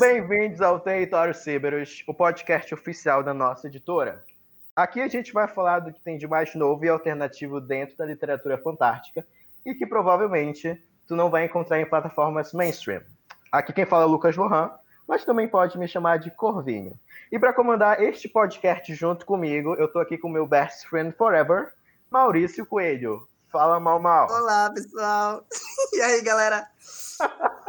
Bem-vindos ao Território Cerberus, o podcast oficial da nossa editora. Aqui a gente vai falar do que tem de mais novo e alternativo dentro da literatura fantástica e que provavelmente tu não vai encontrar em plataformas mainstream. Aqui quem fala é Lucas Lohan, mas também pode me chamar de Corvinho. E para comandar este podcast junto comigo, eu tô aqui com meu best friend forever, Maurício Coelho. Fala, Mal Mal. Olá, pessoal. E aí, galera?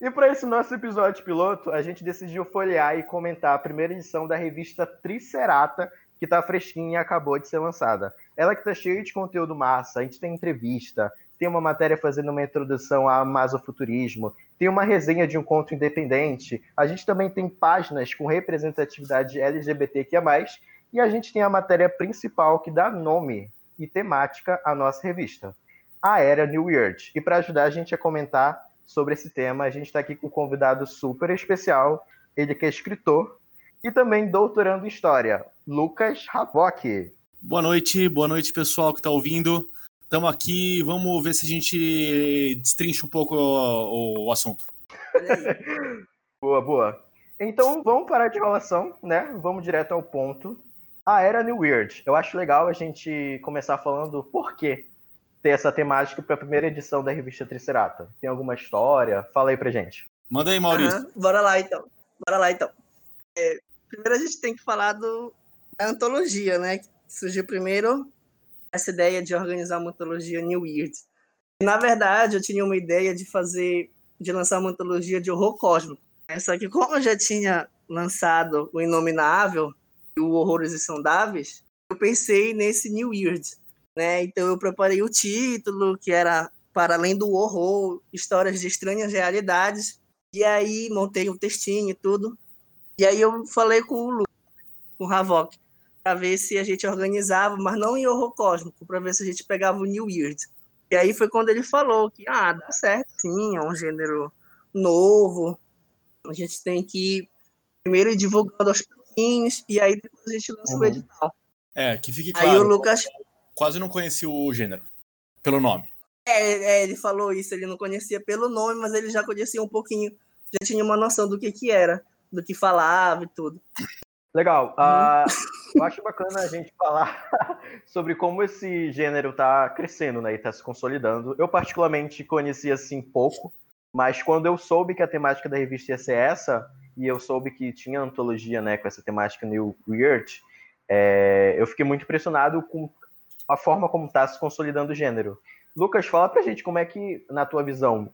e para esse nosso episódio piloto, a gente decidiu folhear e comentar a primeira edição da revista Tricerata, que está fresquinha e acabou de ser lançada. Ela que está cheia de conteúdo massa, a gente tem entrevista, tem uma matéria fazendo uma introdução ao masofuturismo, tem uma resenha de um conto independente, a gente também tem páginas com representatividade LGBTQIA+, e a gente tem a matéria principal que dá nome e temática à nossa revista, a Era New Weird. E para ajudar a gente a comentar sobre esse tema, a gente está aqui com um convidado super especial, ele que é escritor e também doutorando em História, Lucas Havok. Boa noite, boa noite pessoal que está ouvindo. Estamos aqui, vamos ver se a gente destrincha um pouco o, o assunto. boa, boa. Então vamos parar de enrolação, né? Vamos direto ao ponto. A Era New Weird. Eu acho legal a gente começar falando por que ter essa temática para a primeira edição da revista Tricerata. Tem alguma história? Fala aí pra gente. Manda aí, Maurício. Uhum, bora lá então. Bora lá então. É, primeiro a gente tem que falar do, da antologia, né? Que surgiu primeiro essa ideia de organizar uma antologia New Weird. Na verdade, eu tinha uma ideia de fazer, de lançar uma antologia de horror cósmico. Só que como eu já tinha lançado o Inominável e o Horrores Insondáveis, eu pensei nesse New Weird, né? Então eu preparei o título, que era para além do horror, histórias de estranhas realidades. E aí montei um textinho e tudo. E aí eu falei com o Lu, com o Havok, para ver se a gente organizava, mas não em horror cósmico, para ver se a gente pegava o New Weird. E aí foi quando ele falou que, ah, dá certo sim, é um gênero novo, a gente tem que ir primeiro ir divulgando aos pouquinhos, e aí depois a gente lança uhum. o edital. É, que fique claro. Aí o Lucas... Quase não conhecia o gênero, pelo nome. É, é, ele falou isso, ele não conhecia pelo nome, mas ele já conhecia um pouquinho, já tinha uma noção do que que era, do que falava e tudo. Legal. Uh, eu acho bacana a gente falar sobre como esse gênero está crescendo, né, e está se consolidando. Eu particularmente conhecia assim pouco, mas quando eu soube que a temática da revista ia ser essa e eu soube que tinha antologia, né, com essa temática New Weird, é, eu fiquei muito impressionado com a forma como está se consolidando o gênero. Lucas, fala pra gente como é que, na tua visão,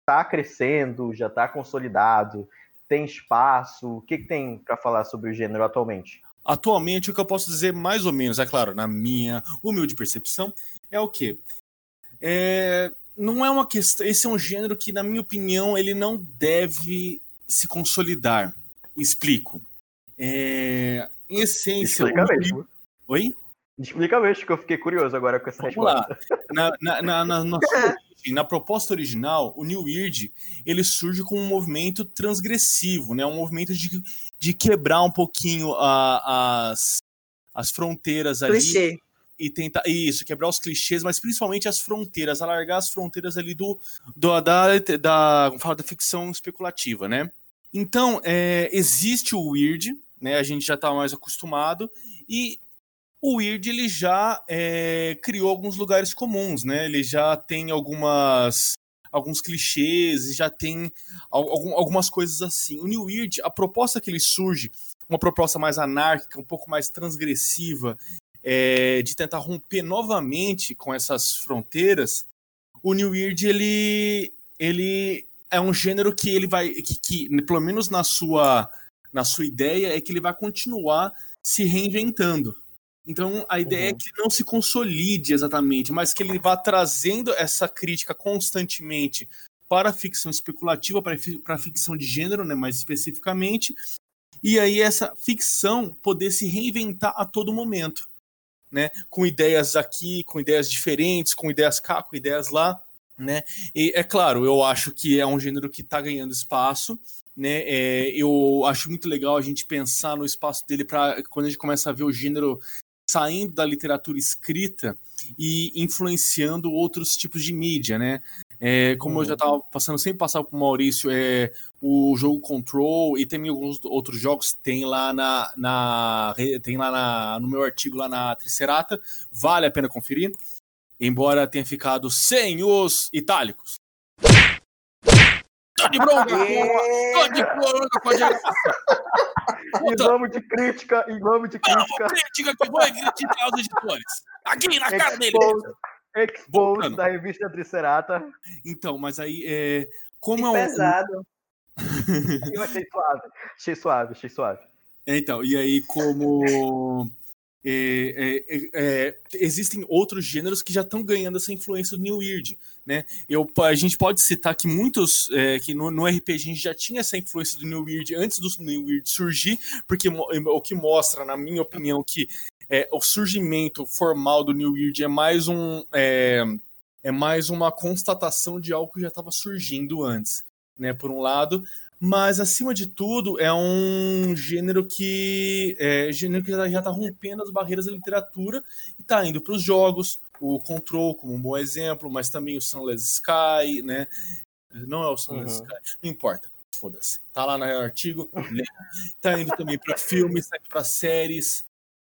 está crescendo, já está consolidado, tem espaço? O que, que tem para falar sobre o gênero atualmente? Atualmente, o que eu posso dizer, mais ou menos, é claro, na minha humilde percepção, é o quê? É, não é uma questão. Esse é um gênero que, na minha opinião, ele não deve se consolidar. Explico. É, em essência. Explica o... mesmo. Oi? Explica mesmo, que eu fiquei curioso agora com essa Vamos resposta. Lá. Na, na, na, na, na na proposta original, o New Weird ele surge com um movimento transgressivo, né? Um movimento de, de quebrar um pouquinho a, as, as fronteiras ali. Clichê. E tentar. Isso, quebrar os clichês, mas principalmente as fronteiras, alargar as fronteiras ali do, do da, da, da, da ficção especulativa, né? Então, é, existe o Weird, né? A gente já está mais acostumado, e o Weird ele já é, criou alguns lugares comuns, né? Ele já tem algumas alguns clichês, já tem algum, algumas coisas assim. O New Weird, a proposta que ele surge, uma proposta mais anárquica, um pouco mais transgressiva, é, de tentar romper novamente com essas fronteiras. O New Weird ele ele é um gênero que ele vai que, que pelo menos na sua na sua ideia é que ele vai continuar se reinventando. Então a ideia é uhum. é que não se consolide exatamente, mas que ele vá trazendo essa crítica constantemente para a ficção especulativa, para a ficção de gênero, né, mais especificamente, e aí essa ficção poder se reinventar a todo momento, né, com ideias aqui, com ideias diferentes, com ideias cá, com ideias lá, né, e é claro, eu acho que é um gênero que está ganhando espaço, né, é, eu acho muito legal a gente pensar no espaço dele para quando a gente começa a ver o gênero saindo da literatura escrita e influenciando outros tipos de mídia, né? É, como uhum. eu já estava passando sem passar para o Maurício, é, o jogo Control e tem alguns outros jogos tem lá na, na tem lá na, no meu artigo lá na Tricerata, vale a pena conferir, embora tenha ficado sem os itálicos. Tô de bronca, tô de bronca com a E vamos de crítica, e vamos de crítica. Vamos, crítica que vou criticar os editores. Aqui na cara dele. Expose da revista Tricerata. Então, mas aí, é, como que é um. Pesado. Eu achei suave. Achei suave, achei suave. Então, e aí, como. É, é, é, é, existem outros gêneros que já estão ganhando essa influência do New Weird, né? Eu, a gente pode citar que muitos é, que no, no, RPG a gente já tinha essa influência do New Weird antes do New Weird surgir, porque o que mostra, na minha opinião, que o surgimento formal do New Weird é mais um é mais uma constatação de algo que já estava surgindo antes, né? Por um lado, mas acima de tudo é um gênero que é gênero que já está rompendo as barreiras da literatura e está indo para os jogos, o Control como um bom exemplo, mas também o Sunless Sky, né? Não é o Sunless uhum. Sky, não importa foda-se. Tá lá no artigo, né? tá indo também para filmes, tá para séries,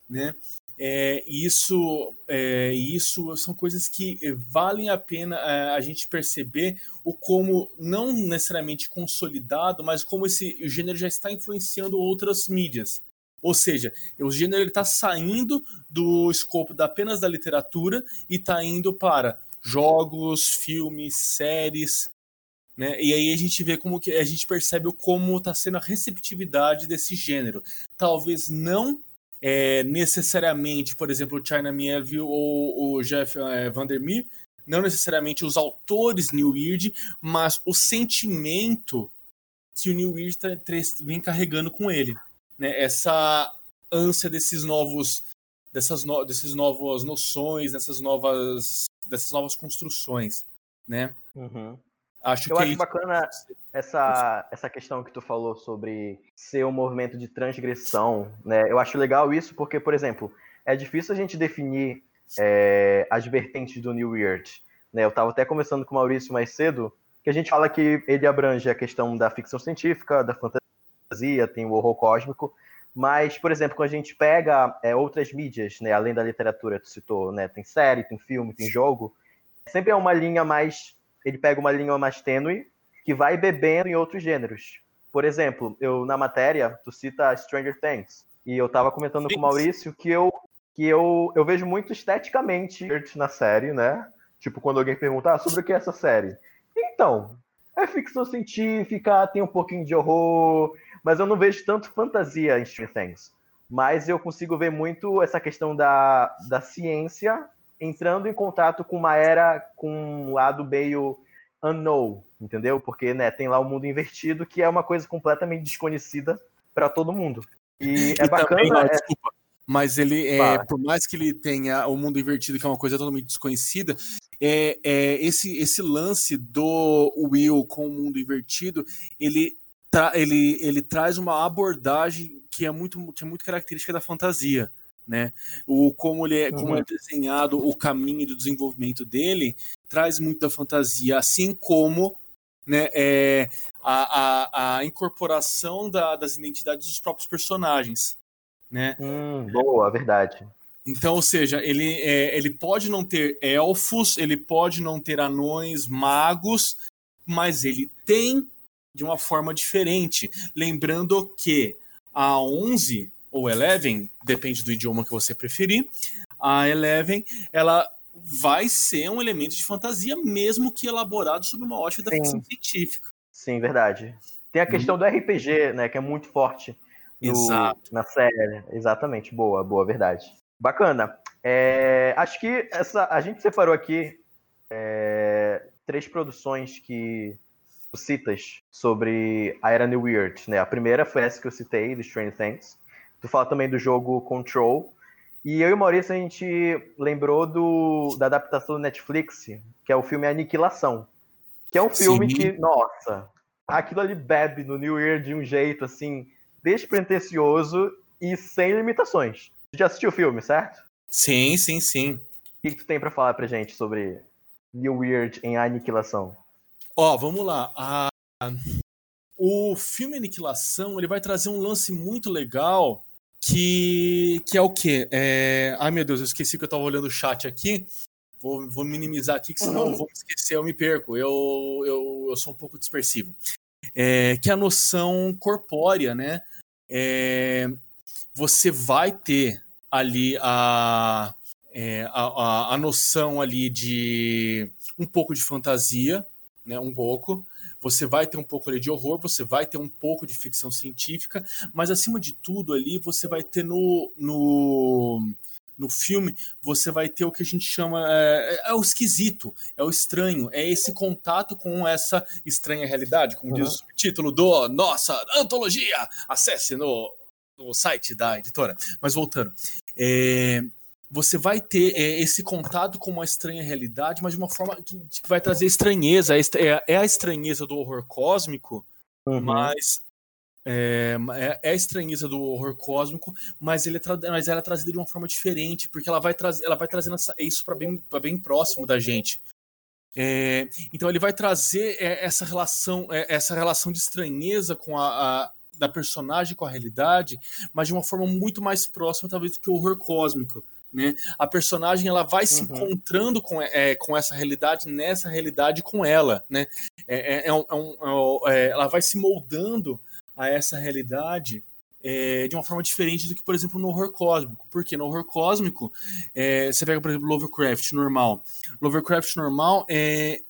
né? É, isso, é, isso são coisas que valem a pena é, a gente perceber o como não necessariamente consolidado, mas como esse gênero já está influenciando outras mídias. Ou seja, o gênero está saindo do escopo da, apenas da literatura e está indo para jogos, filmes, séries, né? E aí a gente vê como que a gente percebe como está sendo a receptividade desse gênero. Talvez não é, necessariamente, por exemplo, o China Mieville ou o Jeff é, Vandermeer, não necessariamente os autores New Weird, mas o sentimento que o New Weird vem carregando com ele. Né? Essa ânsia desses novos dessas, no, desses novas noções, dessas novas dessas novas construções, né? Uhum. Acho eu que acho é bacana essa, essa questão que tu falou sobre ser um movimento de transgressão, né? Eu acho legal isso porque, por exemplo, é difícil a gente definir é, as vertentes do New Weird. Né? Eu estava até conversando com o Maurício mais cedo, que a gente fala que ele abrange a questão da ficção científica, da fantasia, tem o horror cósmico, mas, por exemplo, quando a gente pega é, outras mídias, né, além da literatura, tu citou, né, tem série, tem filme, tem jogo, sempre é uma linha mais ele pega uma linha mais tênue que vai bebendo em outros gêneros. Por exemplo, eu na matéria, tu cita Stranger Things, e eu tava comentando Sim. com o Maurício que eu que eu, eu vejo muito esteticamente na série, né? Tipo, quando alguém perguntar ah, sobre o que é essa série. Então, é ficção científica, tem um pouquinho de horror, mas eu não vejo tanto fantasia em Stranger Things. Mas eu consigo ver muito essa questão da, da ciência entrando em contato com uma era com um lado meio unknown, entendeu? Porque né, tem lá o mundo invertido, que é uma coisa completamente desconhecida para todo mundo. E, é bacana. Também, não, é... Desculpa, mas ele, é, por mais que ele tenha o mundo invertido, que é uma coisa totalmente desconhecida, é, é esse, esse lance do Will com o mundo invertido, ele, tra ele, ele traz uma abordagem que é muito, que é muito característica da fantasia né? O como ele é, como é uhum. desenhado, o caminho do desenvolvimento dele traz muita fantasia, assim como né, é, a, a, a incorporação da, das identidades dos próprios personagens, né? Hum, boa, verdade. Então, ou seja, ele, é, ele pode não ter elfos, ele pode não ter anões, magos, mas ele tem de uma forma diferente. Lembrando que a 11 ou Eleven, depende do idioma que você preferir, a Eleven, ela vai ser um elemento de fantasia, mesmo que elaborado sob uma ótica da ficção científica. Sim, verdade. Tem a uhum. questão hum. do RPG, né, que é muito forte no, na série. Exatamente, boa, boa, verdade. Bacana. É, acho que essa, a gente separou aqui é, três produções que citas sobre a Era New Weird, né? A primeira foi essa que eu citei, The Strange Things. Tu fala também do jogo Control. E eu e o Maurício, a gente lembrou do, da adaptação do Netflix, que é o filme Aniquilação. Que é um filme Sim. que, nossa, aquilo ali bebe no New Year de um jeito, assim, despretensioso e sem limitações. Tu já assistiu o filme, certo? Sim, sim, sim. O que, tu tem para falar pra gente sobre New Weird em Aniquilação? Ó, vamos lá. O filme Aniquilação ele vai trazer um lance muito legal que, que é o quê? É... Ai, meu Deus, eu esqueci que eu tava olhando o chat aqui. Vou, vou minimizar aqui, que senão eu vou me esquecer, eu me perco. Eu, eu, eu sou um pouco dispersivo. É, que é a noção corpórea, né? É, você vai ter ali a, é, a, a, a, noção ali de um pouco de fantasia, né? Um pouco. Você vai ter um pouco ali de horror, você vai ter um pouco de ficção científica, mas acima de tudo ali você vai ter no, no no filme, você vai ter o que a gente chama. É, é, o esquisito, é o estranho, é esse contato com essa estranha realidade, como uhum. diz o título do nossa antologia. Acesse no, no site da editora. Mas voltando. É, você vai ter é, esse contato com uma estranha realidade, mas de uma forma que, que vai trazer estranheza. É, é a estranheza do horror cósmico, uhum. mas é, é, é, a estranheza do horror cósmico, mas, ele é mas ela é trazida de uma forma diferente, porque ela vai, trazer, ela vai trazendo essa, isso para bem, bem próximo da gente. É, então ele vai trazer é, essa relação, é, essa relação de estranheza com a, a, da personagem com a realidade, mas de uma forma muito mais próxima, talvez, do que o horror cósmico. Né? A personagem ela vai se uhum. encontrando com, é, com essa realidade, nessa realidade com ela. Né? É, é, um, um, ela vai se moldando a essa realidade é, de uma forma diferente do que, por exemplo, no horror cósmico. Porque no horror cósmico, é, você pega, por exemplo, Lovecraft normal. Lovecraft normal é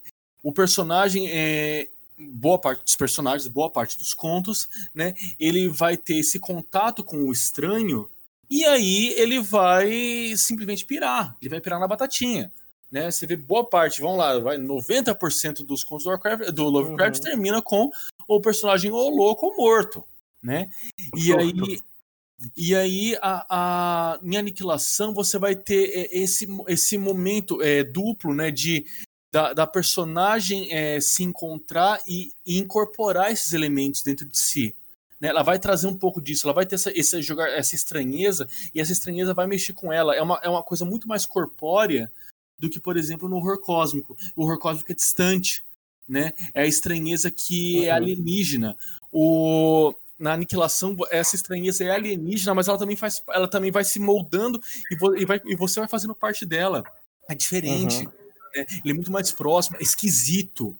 o personagem é boa parte dos personagens, boa parte dos contos, né? Ele vai ter esse contato com o estranho e aí ele vai simplesmente pirar. Ele vai pirar na batatinha. Né, você vê boa parte, vamos lá, vai 90% dos contos do, Warcraft, do Lovecraft uhum. termina com o personagem ou louco ou morto, né? E aí, e aí a, a, em Aniquilação você vai ter é, esse, esse momento é, duplo, né, de da, da personagem é, se encontrar e, e, incorporar esses elementos dentro de si. Né? Ela vai trazer um pouco disso, ela vai ter essa, essa, jogar, essa estranheza, e essa estranheza vai mexer com ela. É uma, é uma coisa muito mais corpórea do que, por exemplo, no horror cósmico. O horror cósmico é distante né? É a estranheza que é uhum. é alienígena. O, na aniquilação, essa estranheza é alienígena, mas ela também, faz, ela também vai se moldando e, vo, e, vai, e você vai fazendo parte dela. É diferente. Uhum. Né? Ele é muito mais próximo, é esquisito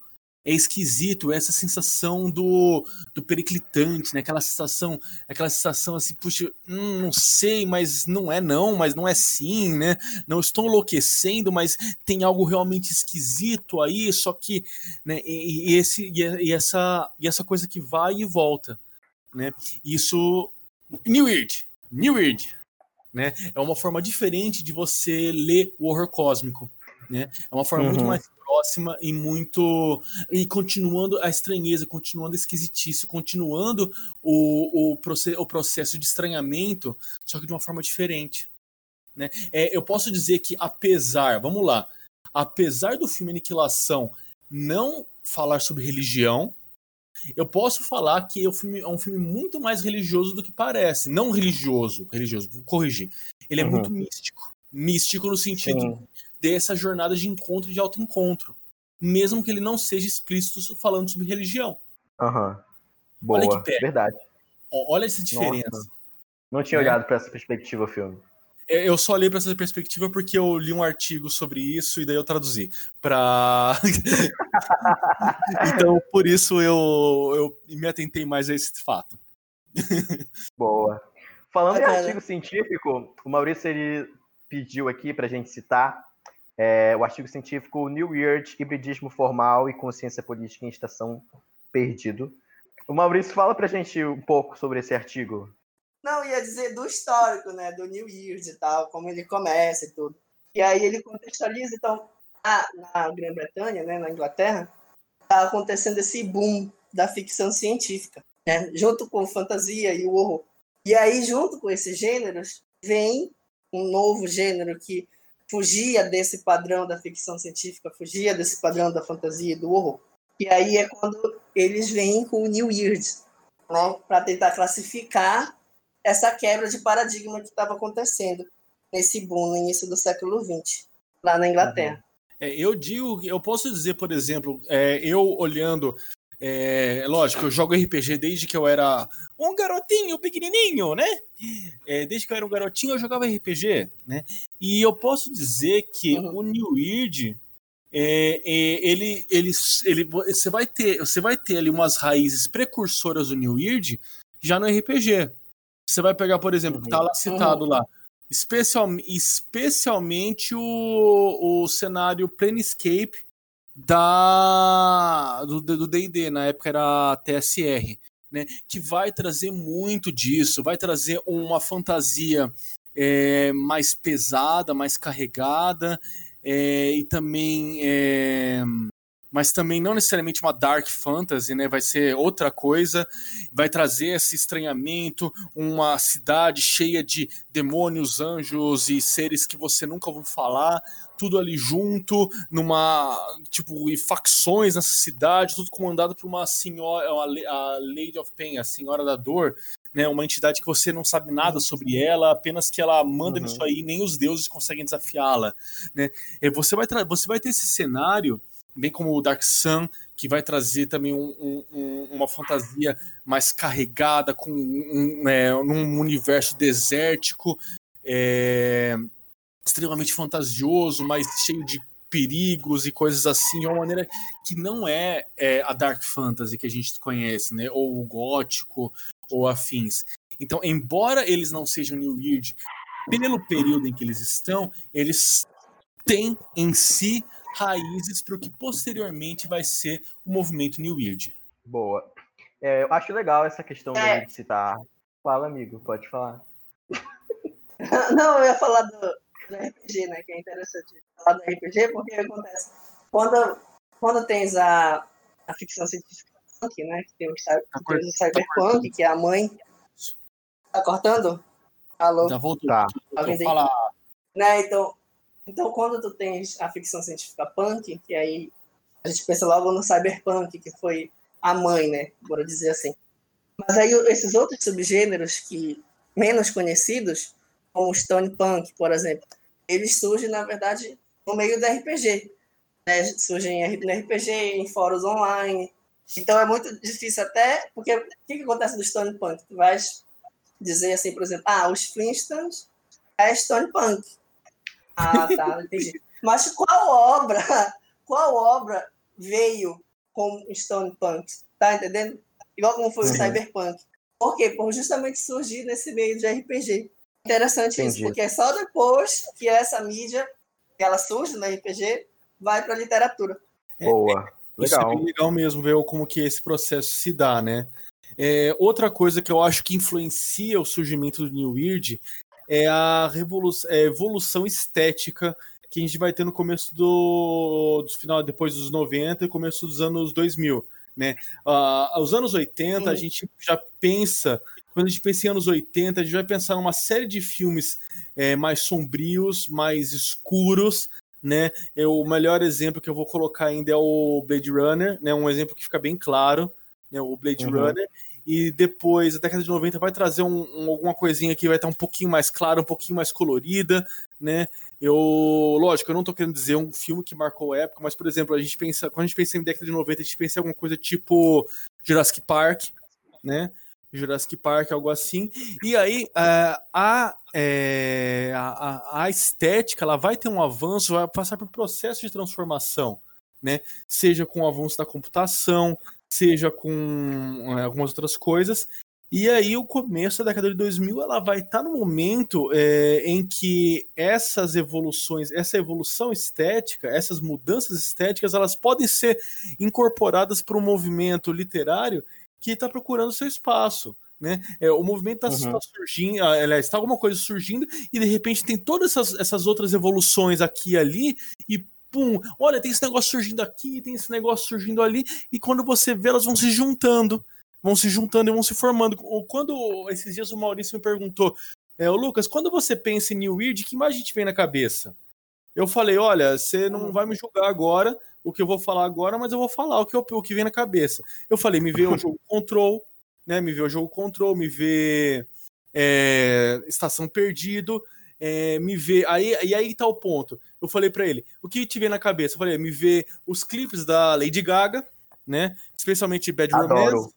é esquisito essa sensação do, do periclitante, né? Aquela sensação, aquela sensação assim, puxa, hum, não sei, mas não é não, mas não é sim, né? Não estou enlouquecendo, mas tem algo realmente esquisito aí, só que, né? E, e esse e, essa e essa coisa que vai e volta, né? Isso New Weird, New Weird, né? É uma forma diferente de você ler o horror cósmico, né? É uma forma uhum. muito mais próxima e muito. E continuando a estranheza, continuando a esquisitice, continuando o, o, o processo de estranhamento, só que de uma forma diferente. Né? É, eu posso dizer que, apesar, vamos lá, apesar do filme Aniquilação não falar sobre religião, eu posso falar que é um, filme, é um filme muito mais religioso do que parece. Não religioso, religioso, vou corrigir. Ele é uhum. muito místico. Místico no sentido Sim dessa jornada de encontro e de autoencontro. Mesmo que ele não seja explícito falando sobre religião. Aham. Uhum. Boa, olha que verdade. Olha essa diferença. Nossa. Não tinha é. olhado para essa perspectiva o filme. É, eu só olhei para essa perspectiva porque eu li um artigo sobre isso e daí eu traduzi para então por isso eu, eu me atentei mais a esse fato. Boa. Falando em artigo científico, o Maurício ele pediu aqui para a gente citar é, o artigo científico New Weird, Hibridismo Formal e Consciência Política em Estação Perdido. O Maurício, fala pra gente um pouco sobre esse artigo. Não, ia dizer do histórico, né, do New Weird e tal, como ele começa e tudo. E aí ele contextualiza, então, na, na Grã-Bretanha, né, na Inglaterra, está acontecendo esse boom da ficção científica, né, junto com fantasia e o horror. E aí, junto com esses gêneros, vem um novo gênero que fugia desse padrão da ficção científica, fugia desse padrão da fantasia e do horror. E aí é quando eles vêm com o New Weird, né, para tentar classificar essa quebra de paradigma que estava acontecendo nesse boom no início do século XX, lá na Inglaterra. É, eu digo, eu posso dizer, por exemplo, é, eu olhando é, lógico, eu jogo RPG desde que eu era um garotinho pequenininho, né? É, desde que eu era um garotinho, eu jogava RPG, né? E eu posso dizer que uhum. o New Weird, é, é, ele, ele, ele, você vai ter, você vai ter ali umas raízes precursoras do New Weird já no RPG. Você vai pegar, por exemplo, uhum. que tá lá citado uhum. lá, especial, especialmente o, o cenário Planescape da do D&D, na época era TSR, né, que vai trazer muito disso, vai trazer uma fantasia é, mais pesada, mais carregada, é, e também é, mas também não necessariamente uma dark fantasy, né? Vai ser outra coisa, vai trazer esse estranhamento, uma cidade cheia de demônios, anjos e seres que você nunca ouviu falar, tudo ali junto, numa tipo e facções nessa cidade, tudo comandado por uma senhora, a Lady of Pain, a Senhora da Dor, né? Uma entidade que você não sabe nada sobre ela, apenas que ela manda uhum. nisso aí, nem os deuses conseguem desafiá-la, né? E você vai você vai ter esse cenário bem como o Dark Sun, que vai trazer também um, um, uma fantasia mais carregada, com um, é, num universo desértico, é, extremamente fantasioso, mas cheio de perigos e coisas assim, de uma maneira que não é, é, a Dark Fantasy que a gente conhece, né? Ou o gótico, ou afins. Então, embora eles não sejam New Weird, pelo período em que eles estão, eles têm em si raízes para o que posteriormente vai ser o movimento New Weird. Boa. É, eu acho legal essa questão é. de citar. Fala, amigo, pode falar. Não, eu ia falar do, do, RPG, né? Que é interessante falar do RPG, porque acontece. Quando, quando tens a, a ficção científica punk, né? Que tem o, tá tem o cyberpunk, que é a mãe. Tá cortando? Alô? Já voltou. Tá. Vou falar. Né, então, então, quando tu tens a ficção científica punk, que aí a gente pensa logo no cyberpunk, que foi a mãe, né? Bora dizer assim. Mas aí esses outros subgêneros que menos conhecidos, como o stone punk, por exemplo, eles surgem na verdade no meio do RPG, né? Surgem no RPG, em fóruns online. Então é muito difícil até, porque o que, que acontece do stone punk? Tu vais dizer assim, por exemplo, ah, os Flintstones é stone punk. Ah, tá, entendi. Mas qual obra, qual obra veio com Stone Punk? Tá entendendo? Igual como foi o Cyberpunk. Por quê? Por justamente surgir nesse meio de RPG. Interessante entendi. isso, porque é só depois que essa mídia, que ela surge no RPG, vai para a literatura. Boa. Legal. Isso é legal mesmo ver como que esse processo se dá, né? É, outra coisa que eu acho que influencia o surgimento do New Weird é a é, evolução estética que a gente vai ter no começo do, do final, depois dos 90 e começo dos anos 2000, né? Uh, os anos 80 Sim. a gente já pensa, quando a gente pensa em anos 80, a gente vai pensar numa série de filmes é, mais sombrios, mais escuros, né? É, o melhor exemplo que eu vou colocar ainda é o Blade Runner, né? Um exemplo que fica bem claro, né? O Blade uhum. Runner e depois a década de 90 vai trazer um, um, alguma coisinha que vai estar um pouquinho mais clara, um pouquinho mais colorida, né? Eu, lógico, eu não tô querendo dizer um filme que marcou a época, mas por exemplo, a gente pensa, quando a gente pensa em década de 90, a gente pensa em alguma coisa tipo Jurassic Park, né? Jurassic Park, algo assim. E aí a, a, é, a, a estética ela vai ter um avanço, vai passar por processo de transformação, né? Seja com o avanço da computação, seja com é, algumas outras coisas. E aí, o começo da década de 2000, ela vai estar tá no momento é, em que essas evoluções, essa evolução estética, essas mudanças estéticas, elas podem ser incorporadas para um movimento literário que está procurando seu espaço. Né? É, o movimento está uhum. tá surgindo, ah, aliás, está alguma coisa surgindo, e de repente tem todas essas, essas outras evoluções aqui e ali, e pum, olha, tem esse negócio surgindo aqui, tem esse negócio surgindo ali, e quando você vê, elas vão se juntando, vão se juntando e vão se formando. Quando esses dias o Maurício me perguntou, é, Lucas, quando você pensa em New Weird, que imagem te vem na cabeça? Eu falei, olha, você não vai me julgar agora o que eu vou falar agora, mas eu vou falar o que, eu, o que vem na cabeça. Eu falei, me vê o jogo Control, né? Me vê o jogo Control, me vê é, Estação Perdido, é, me ver. Aí, e aí tá o ponto. Eu falei para ele, o que te veio na cabeça? Eu falei, me ver os clipes da Lady Gaga, né? Especialmente Bad Adoro. Romance.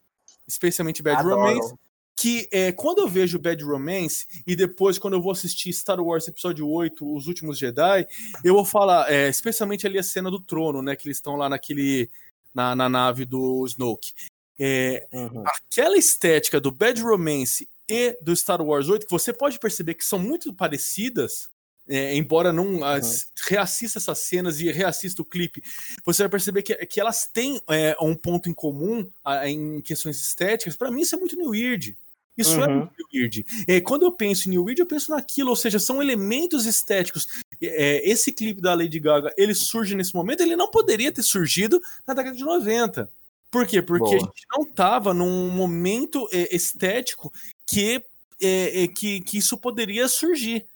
Especialmente Bad Adoro. Romance. Que é, quando eu vejo Bad Romance e depois quando eu vou assistir Star Wars Episódio 8, Os Últimos Jedi, eu vou falar, é, especialmente ali a cena do trono, né? Que eles estão lá naquele. Na, na nave do Snoke. É, uhum. Aquela estética do Bad Romance e do Star Wars 8, que você pode perceber que são muito parecidas, é, embora não as, reassista essas cenas e reassista o clipe, você vai perceber que, que elas têm é, um ponto em comum a, em questões estéticas. Para mim, isso é muito New Weird. Isso é uhum. é muito New Weird. É, quando eu penso em New Weird, eu penso naquilo, ou seja, são elementos estéticos. É, esse clipe da Lady Gaga, ele surge nesse momento, ele não poderia ter surgido na década de 90. Por quê? Porque Boa. a gente não estava num momento é, estético que, é, é, que, que isso poderia surgir,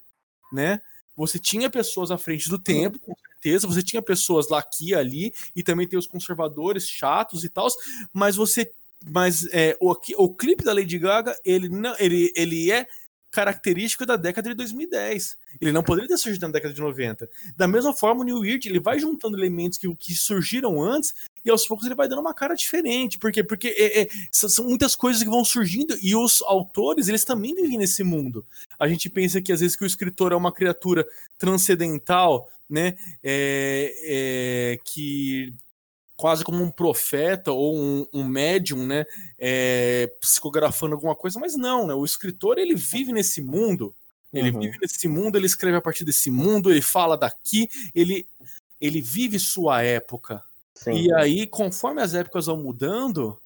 né? Você tinha pessoas à frente do tempo, com certeza, você tinha pessoas lá aqui ali, e também tem os conservadores chatos e tal, mas você. Mas é, o, o clipe da Lady Gaga, ele, não, ele, ele é característico da década de 2010. Ele não poderia ter surgido na década de 90. Da mesma forma, o New Weird, ele vai juntando elementos que, que surgiram antes e aos poucos ele vai dando uma cara diferente. Por quê? Porque é, é, são muitas coisas que vão surgindo e os autores, eles também vivem nesse mundo. A gente pensa que às vezes que o escritor é uma criatura transcendental, né? É, é, que quase como um profeta ou um, um médium, né? É, psicografando alguma coisa, mas não, né? O escritor ele vive nesse mundo. Ele uhum. vive nesse mundo, ele escreve a partir desse mundo, ele fala daqui, ele, ele vive sua época, Sim. E aí, conforme as épocas vão mudando,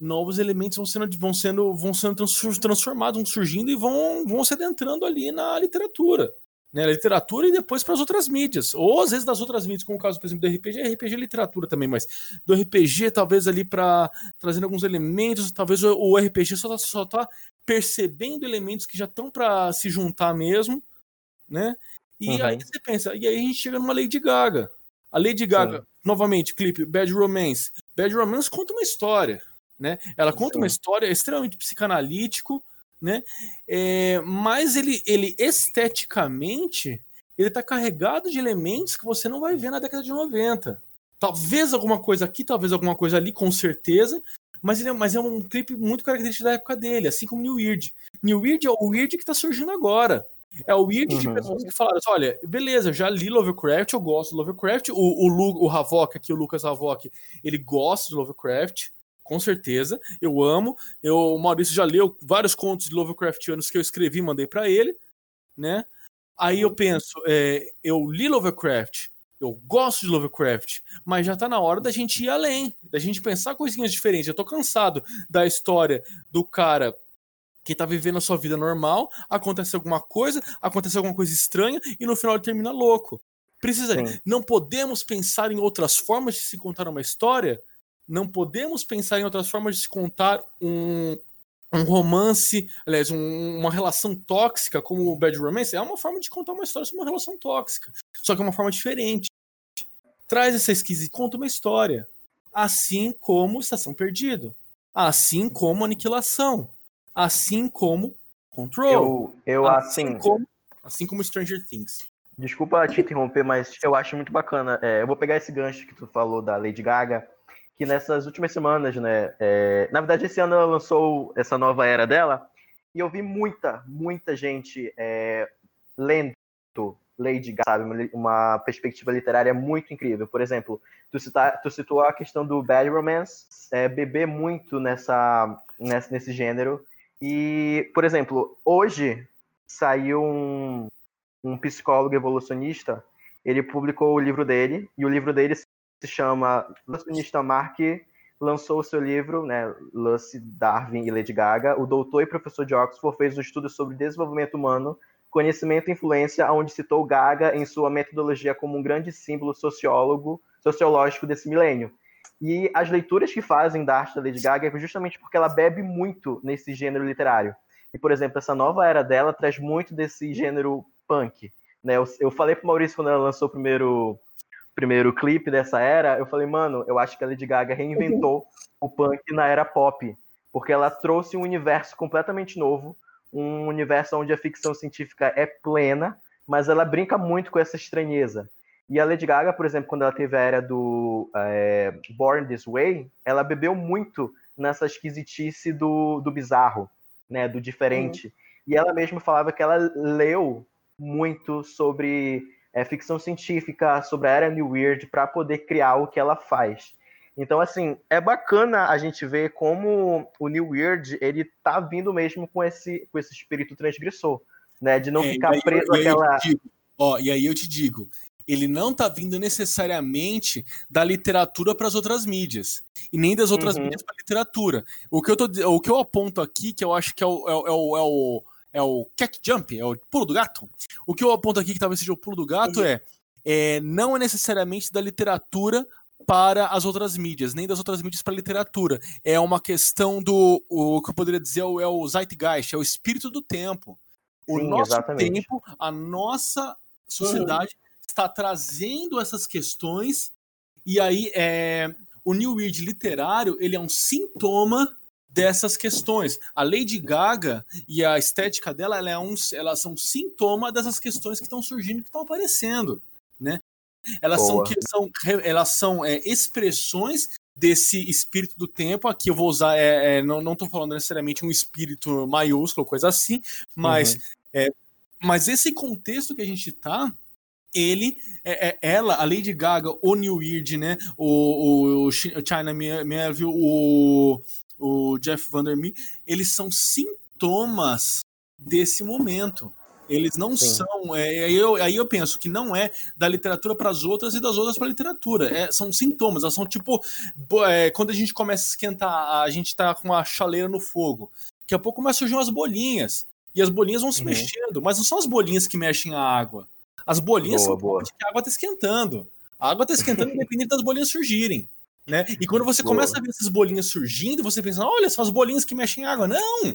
novos elementos vão sendo, vão sendo, vão sendo transformados, vão surgindo e vão, vão se adentrando ali na literatura. Né, literatura e depois para as outras mídias. Ou às vezes das outras mídias, como o caso, por exemplo, do RPG, RPG é literatura também, mas do RPG, talvez ali para trazendo alguns elementos, talvez o, o RPG só está só tá percebendo elementos que já estão para se juntar mesmo, né? E uhum. aí você pensa, e aí a gente chega numa Lady Gaga. A Lady Gaga, Sim. novamente, clipe Bad Romance. Bad Romance conta uma história, né? Ela conta Sim. uma história extremamente psicanalítico, né? É, mas ele, ele esteticamente, ele tá carregado de elementos que você não vai ver na década de 90. Talvez alguma coisa aqui, talvez alguma coisa ali, com certeza. Mas, ele é, mas é um clipe muito característico da época dele, assim como New Weird. New Weird é o Weird que tá surgindo agora. É o weird uhum. de pessoas que falaram assim, olha, beleza, já li Lovecraft, eu gosto de Lovecraft, o, o, Lu, o Havok aqui, o Lucas Havok, ele gosta de Lovecraft, com certeza, eu amo, eu, o Maurício já leu vários contos de Lovecraftianos que eu escrevi mandei para ele, né, aí eu penso, é, eu li Lovecraft, eu gosto de Lovecraft, mas já tá na hora da gente ir além, da gente pensar coisinhas diferentes, eu tô cansado da história do cara que tá vivendo a sua vida normal, acontece alguma coisa, acontece alguma coisa estranha e no final ele termina louco. Precisa, Sim. não podemos pensar em outras formas de se contar uma história? Não podemos pensar em outras formas de se contar um, um romance, aliás, um, uma relação tóxica como o Bad Romance? É uma forma de contar uma história sobre uma relação tóxica, só que é uma forma diferente. Traz essa esquisa e conta uma história. Assim como Estação Perdido. Assim como Aniquilação assim como Control. Eu, eu assim, assim, como, assim como Stranger Things. Desculpa te interromper, mas eu acho muito bacana. É, eu vou pegar esse gancho que tu falou da Lady Gaga, que nessas últimas semanas, né? É, na verdade, esse ano ela lançou essa nova era dela, e eu vi muita, muita gente é, lendo Lady Gaga, sabe? Uma perspectiva literária muito incrível. Por exemplo, tu, cita, tu citou a questão do Bad Romance, é, beber muito nessa, nesse, nesse gênero, e, por exemplo, hoje saiu um, um psicólogo evolucionista, ele publicou o livro dele, e o livro dele chama O evolucionista Mark lançou o seu livro, né, Lucy, Darwin e Lady Gaga. O doutor e professor de Oxford fez um estudo sobre desenvolvimento humano, conhecimento e influência, onde citou Gaga em sua metodologia como um grande símbolo sociólogo, sociológico desse milênio. E as leituras que fazem da arte da Lady Gaga é justamente porque ela bebe muito nesse gênero literário. E, por exemplo, essa nova era dela traz muito desse gênero punk. Né? Eu, eu falei pro Maurício quando ela lançou o primeiro, primeiro clipe dessa era, eu falei, mano, eu acho que a Lady Gaga reinventou o punk na era pop. Porque ela trouxe um universo completamente novo, um universo onde a ficção científica é plena, mas ela brinca muito com essa estranheza. E a Lady Gaga, por exemplo, quando ela teve a era do é, Born This Way, ela bebeu muito nessa esquisitice do, do bizarro, né, do diferente. Uhum. E ela mesma falava que ela leu muito sobre é, ficção científica, sobre a era New Weird, para poder criar o que ela faz. Então, assim, é bacana a gente ver como o New Weird, ele tá vindo mesmo com esse, com esse espírito transgressor, né? De não é, ficar preso àquela... Ó, e aí eu te digo, ele não está vindo necessariamente da literatura para as outras mídias e nem das outras uhum. mídias para a literatura. O que, eu tô, o que eu aponto aqui, que eu acho que é o, é, é, o, é, o, é o cat jump, é o pulo do gato. O que eu aponto aqui, que talvez seja o pulo do gato, uhum. é, é não é necessariamente da literatura para as outras mídias, nem das outras mídias para a literatura. É uma questão do o que eu poderia dizer é o, é o zeitgeist, é o espírito do tempo. O Sim, nosso exatamente. tempo, a nossa sociedade uhum está trazendo essas questões e aí é, o New Weird literário ele é um sintoma dessas questões. A Lady Gaga e a estética dela, ela é um, elas são sintoma dessas questões que estão surgindo, que estão aparecendo, né? Elas Boa. são, são, elas são é, expressões desse espírito do tempo. Aqui eu vou usar, é, é, não estou falando necessariamente um espírito maiúsculo, coisa assim, mas, uhum. é, mas esse contexto que a gente está ele, é, é, ela, a Lady Gaga, o New Weird, né? O, o China Melville, o, o Jeff Vandermeer, eles são sintomas desse momento. Eles não Sim. são. É, aí, eu, aí eu penso que não é da literatura para as outras e das outras para a literatura. É, são sintomas. Elas são tipo. É, quando a gente começa a esquentar, a gente está com a chaleira no fogo. Daqui a pouco começa a surgir umas bolinhas. E as bolinhas vão se uhum. mexendo, mas não são as bolinhas que mexem a água. As bolinhas boa, são boa. que a água está esquentando. A água está esquentando independente das bolinhas surgirem. Né? E quando você boa. começa a ver essas bolinhas surgindo, você pensa, olha, são as bolinhas que mexem em água. Não!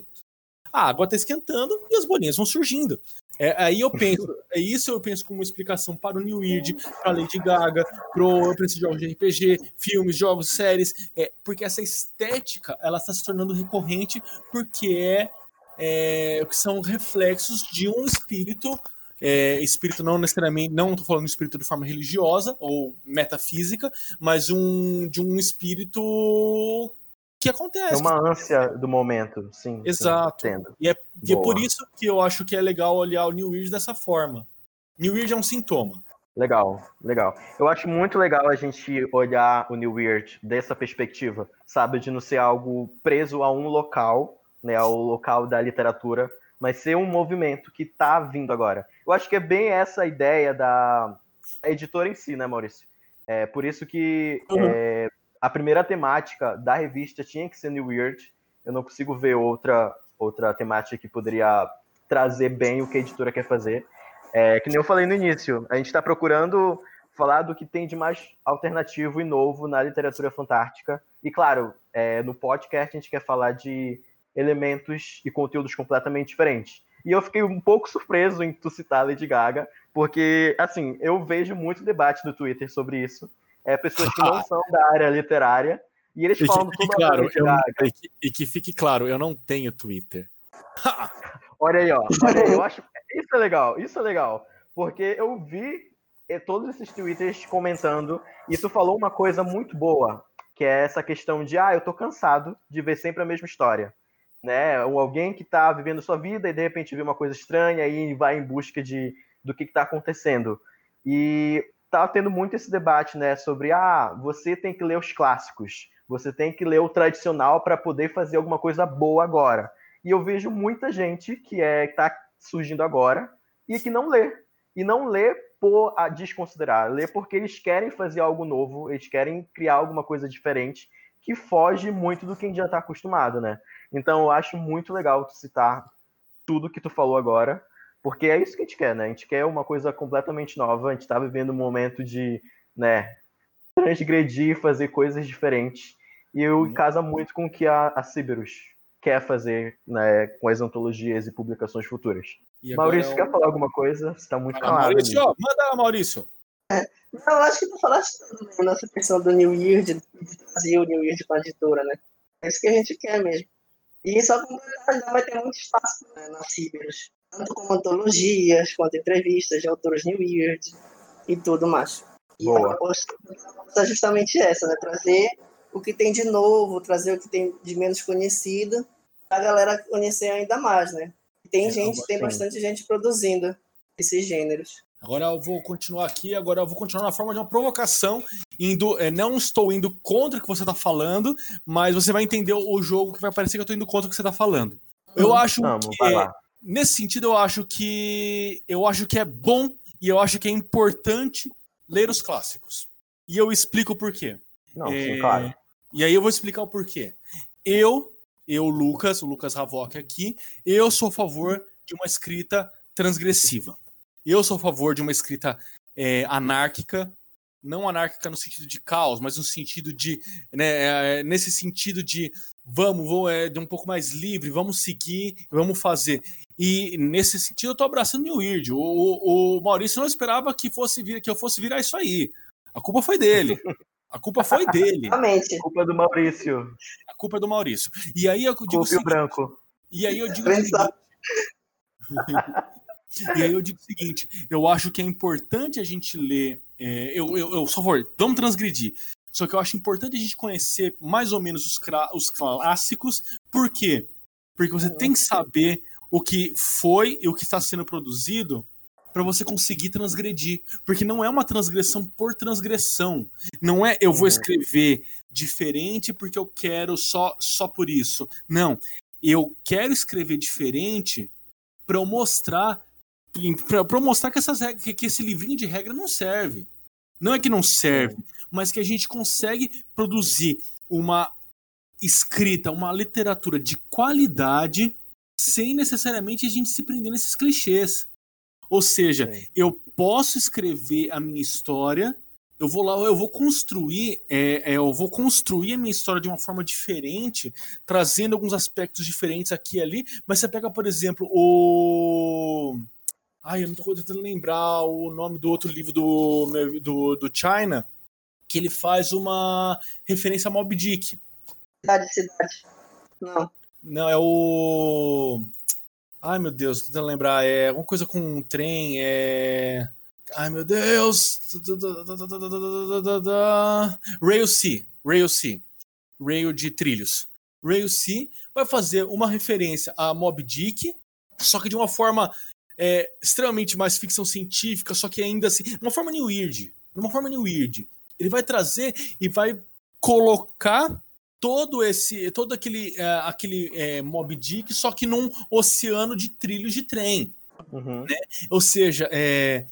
A água está esquentando e as bolinhas vão surgindo. É, aí eu penso, é isso eu penso como explicação para o New Weird, para Lady Gaga, para de jogos de RPG, filmes, jogos, séries, é, porque essa estética ela está se tornando recorrente porque é, é, são reflexos de um espírito é, espírito não necessariamente, não estou falando espírito de forma religiosa ou metafísica, mas um, de um espírito que acontece. É uma ânsia do momento, sim. Exato. Sim, e, é, e é por isso que eu acho que é legal olhar o New Weird dessa forma. New Weird é um sintoma. Legal, legal. Eu acho muito legal a gente olhar o New Weird dessa perspectiva, sabe, de não ser algo preso a um local, né, ao local da literatura, mas ser um movimento que está vindo agora. Eu acho que é bem essa a ideia da editora em si, né, Maurício? É por isso que uhum. é, a primeira temática da revista tinha que ser New Weird. Eu não consigo ver outra outra temática que poderia trazer bem o que a editora quer fazer. É, que nem eu falei no início, a gente está procurando falar do que tem de mais alternativo e novo na literatura fantástica. E claro, é, no podcast a gente quer falar de elementos e conteúdos completamente diferentes. E eu fiquei um pouco surpreso em tu citar Lady Gaga, porque, assim, eu vejo muito debate no Twitter sobre isso. É, pessoas que não são da área literária, e eles e falam tudo claro, eu, e, que, e que fique claro, eu não tenho Twitter. olha aí, ó. Olha aí, eu acho. Isso é legal, isso é legal. Porque eu vi eh, todos esses twitters comentando, e tu falou uma coisa muito boa, que é essa questão de, ah, eu tô cansado de ver sempre a mesma história né? Ou alguém que está vivendo sua vida e de repente vê uma coisa estranha e vai em busca de do que está acontecendo. E tá tendo muito esse debate, né, sobre ah, você tem que ler os clássicos, você tem que ler o tradicional para poder fazer alguma coisa boa agora. E eu vejo muita gente que é está surgindo agora e que não lê. E não lê por a desconsiderar, lê porque eles querem fazer algo novo, eles querem criar alguma coisa diferente que foge muito do que a gente já está acostumado, né? Então eu acho muito legal tu citar tudo que tu falou agora, porque é isso que a gente quer, né? A gente quer uma coisa completamente nova, a gente está vivendo um momento de, né, transgredir, fazer coisas diferentes. E eu uhum. casa muito com o que a, a quer fazer né, com as antologias e publicações futuras. E Maurício, é quer falar alguma coisa? Você está muito calado. Maurício, ó, manda Maurício. É, eu acho que tu falaste tudo né, nessa questão do New Year, de, de trazer o New Year com a editora, né? É isso que a gente quer mesmo. E só completar ainda vai ter muito espaço né, nas Cibers, tanto como antologias, quanto entrevistas de autores New Weird e tudo mais. E Boa. a proposta é justamente essa, né? Trazer o que tem de novo, trazer o que tem de menos conhecido, para a galera conhecer ainda mais, né? Tem É, gente, tem sim. bastante gente produzindo esses gêneros. Agora eu vou continuar aqui, agora eu vou continuar na forma de uma provocação, indo, é, não estou indo contra o que você está falando, mas você vai entender o jogo que vai parecer que eu estou indo contra o que você está falando. Eu acho Vamos, que nesse sentido eu acho que eu acho que é bom e eu acho que é importante ler os clássicos. E eu explico por quê. Não, É, sim, claro. E aí eu vou explicar o porquê. Eu, eu, Lucas, o Lucas Havok aqui, eu sou a favor de uma escrita transgressiva. Eu sou a favor de uma escrita é, anárquica, não anárquica no sentido de caos, mas no sentido de, né, é, nesse sentido de vamos, vou, é, de um pouco mais livre, vamos seguir, vamos fazer. E nesse sentido eu tô abraçando o New Weird. O, o, o Maurício não esperava que fosse vir, que eu fosse virar isso aí. A culpa foi dele. A culpa foi dele. Realmente, Culpa do Maurício. A culpa é do Maurício. E aí eu digo o seguinte, branco. e aí eu digo e aí eu digo o seguinte, eu acho que é importante a gente ler, é, eu, eu, eu, por favor, vamos transgredir. Só que eu acho importante a gente conhecer mais ou menos os, os clássicos. Por quê? Porque você tem que saber o que foi e o que está sendo produzido para você conseguir transgredir. Porque não é uma transgressão por transgressão. Não é eu vou Uhum. escrever diferente porque eu quero só, só por isso. Não. Eu quero escrever diferente para eu mostrar para mostrar que, essas regras, que, que esse livrinho de regra não serve. Não é que não serve, mas que a gente consegue produzir uma escrita, uma literatura de qualidade sem necessariamente a gente se prender nesses clichês. Ou seja, Sim. eu posso escrever a minha história, eu vou lá, eu vou construir, é, é, eu vou construir a minha história de uma forma diferente, trazendo alguns aspectos diferentes aqui e ali. Mas você pega, por exemplo, o Ai, eu não tô tentando lembrar o nome do outro livro do, do, do China, que ele faz uma referência a Mob Dick. cidade, cidade. Não. Não, é o. Ai, meu Deus, tô tentando lembrar. É alguma coisa com um trem, é. Ai, meu Deus! Rail C. Rail C. Rail de trilhos. Rail C vai fazer uma referência a Mob Dick, só que de uma forma é, extremamente mais ficção científica, só que ainda assim. Uma forma New Weird. Uma forma New Weird. Ele vai trazer e vai colocar todo esse. todo aquele, é, aquele é, Mob Dick, só que num oceano de trilhos de trem. Uhum. Ou seja, é,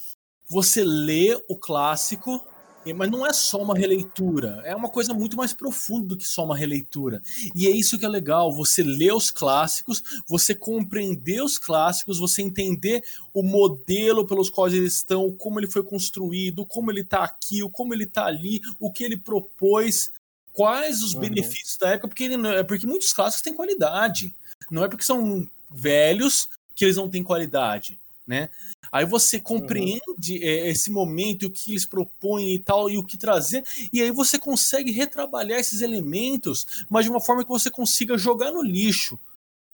você lê o clássico, mas não é só uma releitura, é uma coisa muito mais profunda do que só uma releitura. E é isso que é legal, você lê os clássicos, você compreender os clássicos, você entender o modelo pelos quais eles estão, como ele foi construído, como ele está aqui, o como ele está ali, o que ele propôs, quais os Uhum. benefícios da época, porque, ele é porque muitos clássicos têm qualidade. Não é porque são velhos que eles não têm qualidade, né? Aí você compreende é, esse momento, o que eles propõem e tal, e o que trazer, e aí você consegue retrabalhar esses elementos, mas de uma forma que você consiga jogar no lixo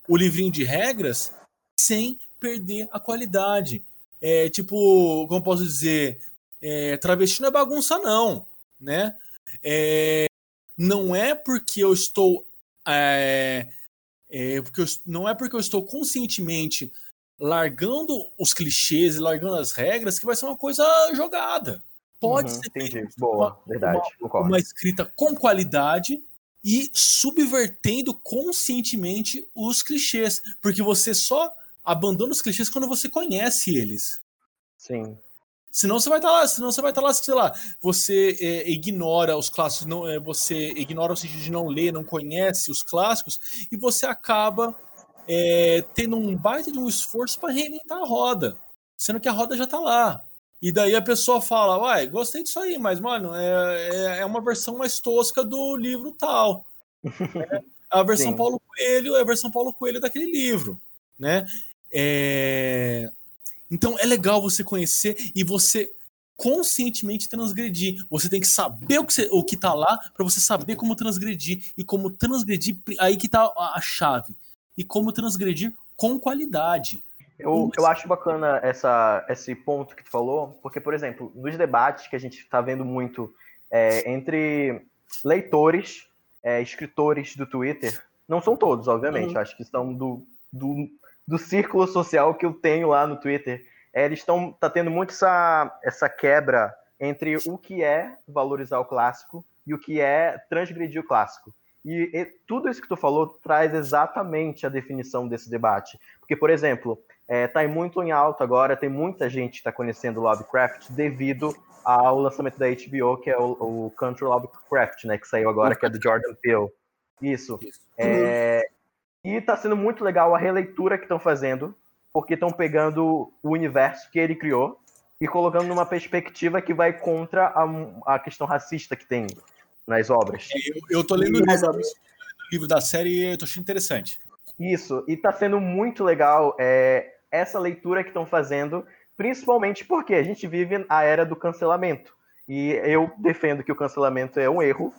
o livrinho de regras sem perder a qualidade. É tipo, como posso dizer, é, travesti não é bagunça, não, né? É, não é porque eu estou. é, é, porque eu- não é porque eu estou conscientemente largando os clichês e largando as regras que vai ser uma coisa jogada. Pode Uhum, ser entendi. Boa, verdade, concordo. uma escrita com qualidade e subvertendo conscientemente os clichês, porque você só abandona os clichês quando você conhece eles. Sim. Senão você vai estar lá, senão você vai estar lá, sei lá, você é, ignora os clássicos, não, é, você ignora o sentido de não ler, não conhece os clássicos, e você acaba é, tendo um baita de um esforço para reinventar a roda, sendo que a roda já está lá. E daí a pessoa fala, uai, gostei disso aí, mas, mano, é, é, é uma versão mais tosca do livro tal. É, a versão Sim. Paulo Coelho é a versão Paulo Coelho daquele livro, né? É, Então é legal você conhecer e você conscientemente transgredir. Você tem que saber o que, você, o que tá lá para você saber como transgredir. E como transgredir, aí que tá a, a chave. E como transgredir com qualidade. Eu, eu acho bacana essa, esse ponto que tu falou, porque, por exemplo, nos debates que a gente está vendo muito é, entre leitores, é, escritores do Twitter, não são todos, obviamente, uhum. acho que são do, do, do círculo social que eu tenho lá no Twitter, é, eles estão tá tendo muito essa, essa quebra entre o que é valorizar o clássico e o que é transgredir o clássico. E, e, tudo isso que tu falou traz exatamente a definição desse debate. Porque, por exemplo, está é, muito em alta agora, tem muita gente que está conhecendo Lovecraft devido ao lançamento da HBO, que é o, o Country Lovecraft, né, que saiu agora, que é do Jordan Peele. Isso. É, e está sendo muito legal a releitura que estão fazendo, porque estão pegando o universo que ele criou e colocando numa perspectiva que vai contra a, a questão racista que tem nas obras. Eu, eu tô lendo o livro, livro, da série e eu tô achando interessante. Isso, e tá sendo muito legal é, essa leitura que estão fazendo, principalmente porque a gente vive a era do cancelamento. E eu defendo que o cancelamento é um erro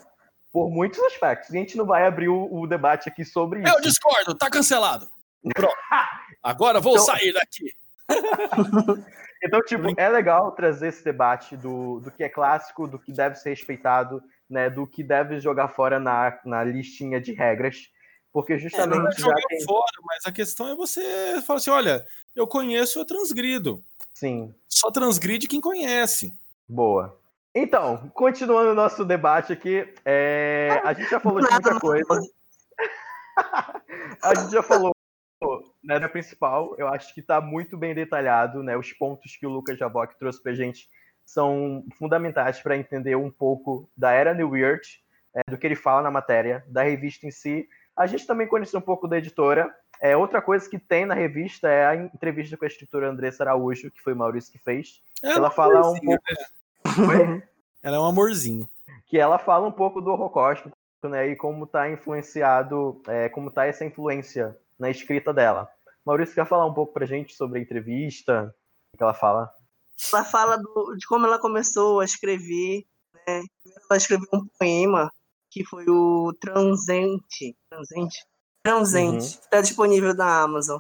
por muitos aspectos. E a gente não vai abrir o, o debate aqui sobre isso. Eu discordo, tá cancelado. Pronto. Agora vou então... sair daqui. então, tipo, é legal trazer esse debate do, do que é clássico, do que deve ser respeitado, né, do que deve jogar fora na, na listinha de regras. Porque justamente. É, jogar tem... fora, mas a questão é você falar assim: olha, eu conheço, eu transgrido. Sim. Só transgride quem conhece. Boa. Então, continuando o nosso debate aqui, é... a gente já falou de muita coisa. a gente já falou né, da principal, eu acho que está muito bem detalhado, né? Os pontos que o Lucas Jabok trouxe para a gente são fundamentais para entender um pouco da era New Weird, é, do que ele fala na matéria, da revista em si. A gente também conheceu um pouco da editora. É, outra coisa que tem na revista é a entrevista com a escritora Andressa Araújo, que foi o Maurício que fez. É ela um fala um pouco. Né? ela é um amorzinho. Que ela fala um pouco do horror cósmico, né? E como está influenciado, é, como está essa influência na escrita dela. Maurício, quer falar um pouco pra gente sobre a entrevista? O que ela fala? Ela fala do, de como ela começou a escrever. Né? Ela escreveu um poema que foi o Transente. Transente? Transente. Está uhum. disponível na Amazon.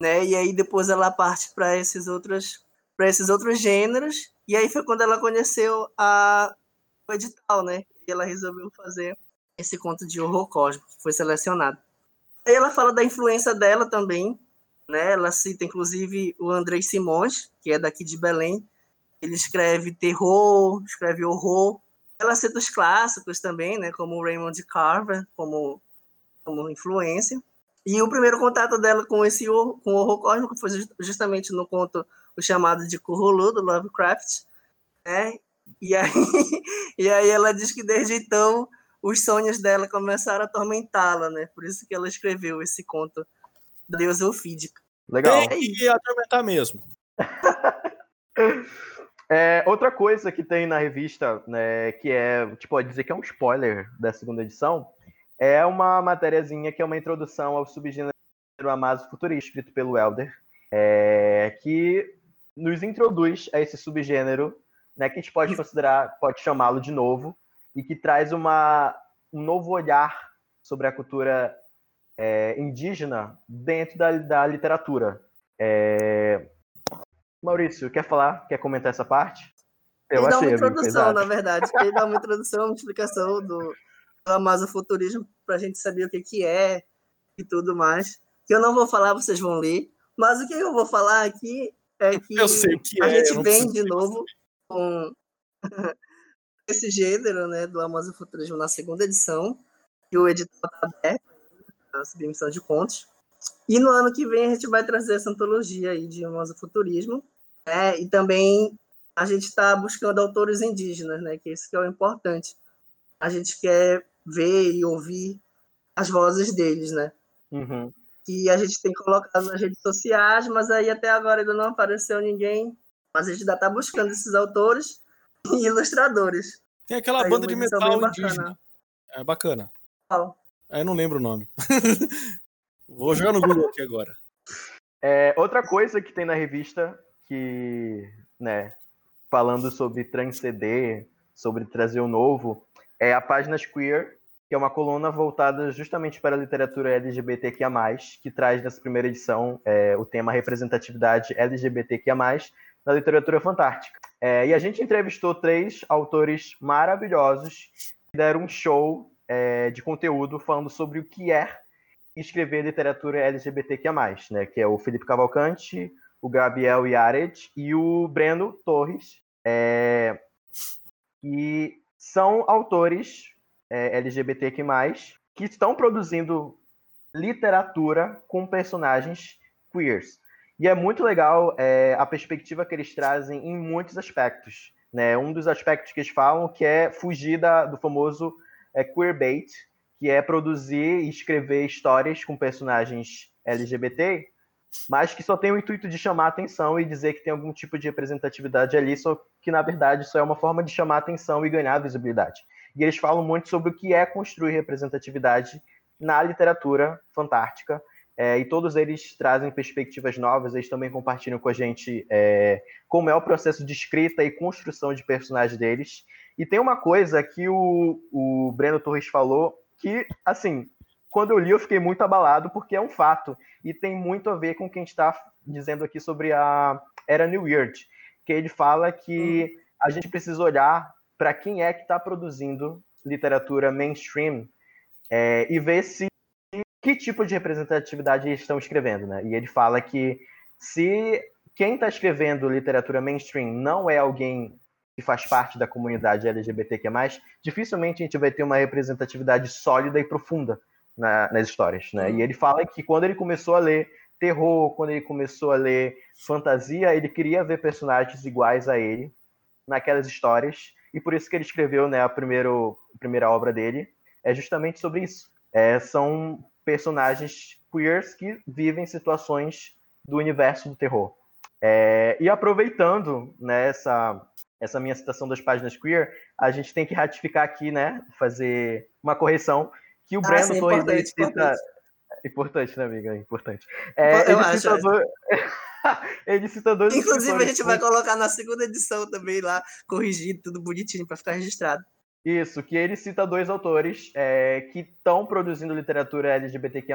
Né? E aí depois ela parte para esses outros para esses outros gêneros e aí foi quando ela conheceu a o edital, né? E ela resolveu fazer esse conto de horror cósmico que foi selecionado. Aí ela fala da influência dela também, né? Ela cita inclusive o Andrei Simões, que é daqui de Belém. Ele escreve terror, escreve horror. Ela cita os clássicos também, né? Como Raymond Carver, como, como influência. E o primeiro contato dela com esse horror, com o horror cósmico foi justamente no conto O Chamado de Cthulhu, do Lovecraft. Né? E, aí, e aí ela diz que desde então os sonhos dela começaram a atormentá-la, né? Por isso que ela escreveu esse conto deusa Eufídica. Legal. Tem que atormentar mesmo. é, outra coisa que tem na revista, né, que é, tipo, pode dizer que é um spoiler da segunda edição, é uma matériazinha que é uma introdução ao subgênero Amazo Futurista, escrito pelo Elder, é, que nos introduz a esse subgênero, né, que a gente pode considerar, pode chamá-lo de novo, e que traz uma, um novo olhar sobre a cultura é, indígena dentro da, da literatura. É... Maurício, quer falar? Quer comentar essa parte? Eu Ele dá uma introdução, na verdade. Ele dá uma introdução, uma explicação do, do amazofuturismo para a gente saber o que, que é e tudo mais. Que eu não vou falar, vocês vão ler. Mas o que eu vou falar aqui é que, que a é, gente vem de novo com esse gênero né, do Amazofuturismo na segunda edição, que o edital está aberto, a submissão de contos. E no ano que vem a gente vai trazer essa antologia aí de Amazofuturismo, né, e também a gente está buscando autores indígenas, né, que isso que é o importante. A gente quer ver e ouvir as vozes deles, né? Uhum. Que a gente tem colocado nas redes sociais, mas aí até agora ainda não apareceu ninguém. Mas a gente ainda está buscando esses autores e ilustradores. Tem aquela Aí banda de metal indígena. É bacana. Qual? Eu não lembro o nome. Vou jogar no Google aqui agora. É, outra coisa que tem na revista que, né, falando sobre transcender, sobre trazer o novo, é a páginas queer, que é uma coluna voltada justamente para a literatura LGBTQIA+, que traz nessa primeira edição é, o tema representatividade LGBTQIA+, na literatura fantástica. É, e a gente entrevistou três autores maravilhosos que deram um show é, de conteúdo falando sobre o que é escrever literatura LGBTQIA+, né, que é o Felipe Cavalcante, o Gabriel Yared e o Breno Torres, é, e são autores é, LGBTQ+, que estão produzindo literatura com personagens queers. E é muito legal é, a perspectiva que eles trazem em muitos aspectos. Né? Um dos aspectos que eles falam que é fugir da, do famoso é, queerbait, que é produzir e escrever histórias com personagens LGBT, mas que só tem o intuito de chamar atenção e dizer que tem algum tipo de representatividade ali, só que na verdade isso é uma forma de chamar atenção e ganhar visibilidade. E eles falam muito sobre o que é construir representatividade na literatura fantástica. É, e todos eles trazem perspectivas novas, eles também compartilham com a gente é, como é o processo de escrita e construção de personagens deles. E tem uma coisa que o, o Breno Torres falou que, assim, quando eu li eu fiquei muito abalado, porque é um fato. E tem muito a ver com o que a gente está dizendo aqui sobre a Era New Weird, que ele fala que a gente precisa olhar para quem é que está produzindo literatura mainstream é, e ver se que tipo de representatividade eles estão escrevendo, né? E ele fala que se quem está escrevendo literatura mainstream não é alguém que faz parte da comunidade LGBTQ+, dificilmente a gente vai ter uma representatividade sólida e profunda na, nas histórias, né? E ele fala que quando ele começou a ler terror, quando ele começou a ler fantasia, ele queria ver personagens iguais a ele naquelas histórias e por isso que ele escreveu né, a, primeiro, a primeira obra dele, é justamente sobre isso. É, são personagens queers que vivem situações do universo do terror. É, e aproveitando né, essa, essa minha citação das páginas queer, a gente tem que ratificar aqui, né, fazer uma correção, que o ah, Breno sim, Torres cita... Importante. importante, né, amiga? Importante. É, Eu ele acho. Cita dois... Ele cita dois Inclusive, a gente vai colocar na segunda edição também lá, corrigido, tudo bonitinho, para ficar registrado. Isso, que ele cita dois autores é, que estão produzindo literatura LGBTQ+,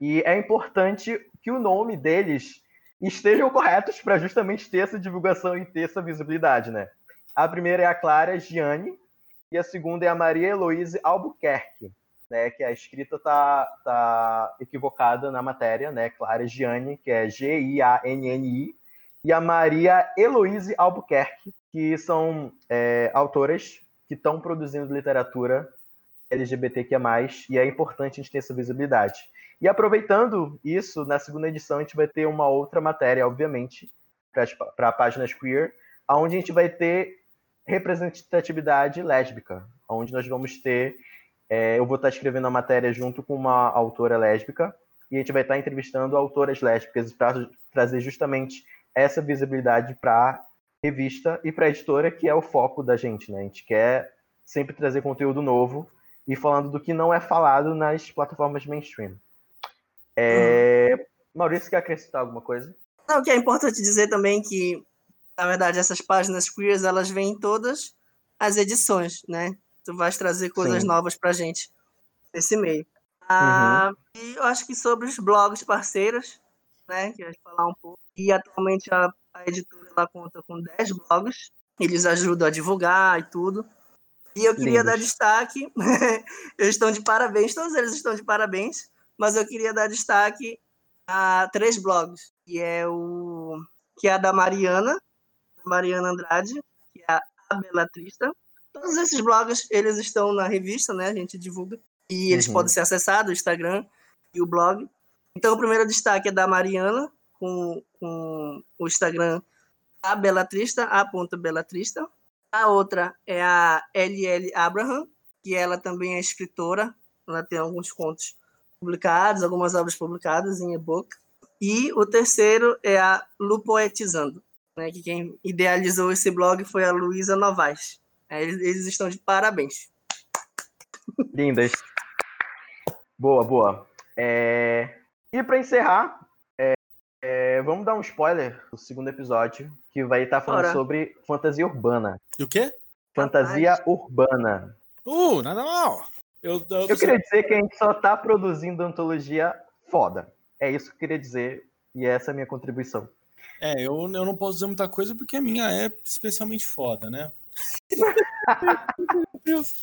e é importante que o nome deles estejam corretos para justamente ter essa divulgação e ter essa visibilidade, né? A primeira é a Clara Gianni e a segunda é a Maria Heloise Albuquerque né, que a escrita tá, tá equivocada na matéria, né, Clara Gianni, que é G-I-A-N-N-I, e a Maria Heloise Albuquerque, que são é, autoras que estão produzindo literatura LGBTQIA+, e é importante a gente ter essa visibilidade. E aproveitando isso, na segunda edição a gente vai ter uma outra matéria, obviamente, para páginas queer, onde a gente vai ter representatividade lésbica, onde nós vamos ter é, eu vou estar escrevendo a matéria junto com uma autora lésbica e a gente vai estar entrevistando autoras lésbicas para trazer justamente essa visibilidade para a revista e para a editora, que é o foco da gente, né? A gente quer sempre trazer conteúdo novo e falando do que não é falado nas plataformas mainstream. É... Uhum. Maurício, quer acrescentar alguma coisa? Não, que é importante dizer também que, na verdade, essas páginas queers, elas vêm em todas as edições, né? tu vais trazer coisas Sim. novas pra gente nesse meio. Ah, uhum. E eu acho que sobre os blogs parceiros, né, que a gente falar um pouco. E atualmente a, a editora ela conta com 10 blogs, eles ajudam a divulgar e tudo. E eu queria Lindos. dar destaque, eles estão de parabéns, todos eles estão de parabéns, mas eu queria dar destaque a três blogs, que é o que é a da Mariana, Mariana Andrade, que é a Belatrista, Todos esses blogs, eles estão na revista, né? A gente divulga. E eles uhum. podem ser acessados, o Instagram e o blog. Então, o primeiro destaque é da Mariana, com, com o Instagram a Belatrista, a ponta Belatrista. A outra é a LL Abraham, que ela também é escritora. Ela tem alguns contos publicados, algumas obras publicadas em e-book. E o terceiro é a Lupoetizando, né, que quem idealizou esse blog foi a Luísa Novaes. É, eles, eles estão de parabéns. Lindas. Boa, boa. É... E para encerrar, é... É... vamos dar um spoiler do segundo episódio, que vai estar falando Ora. sobre fantasia urbana. E o quê? Fantasia Rapaz. urbana. Uh, nada mal. Eu, eu, Eu queria dizer que a gente só tá produzindo antologia foda. É isso que eu queria dizer. E essa é a minha contribuição. É, eu, eu não posso dizer muita coisa porque a minha é especialmente foda, né? Meu Deus.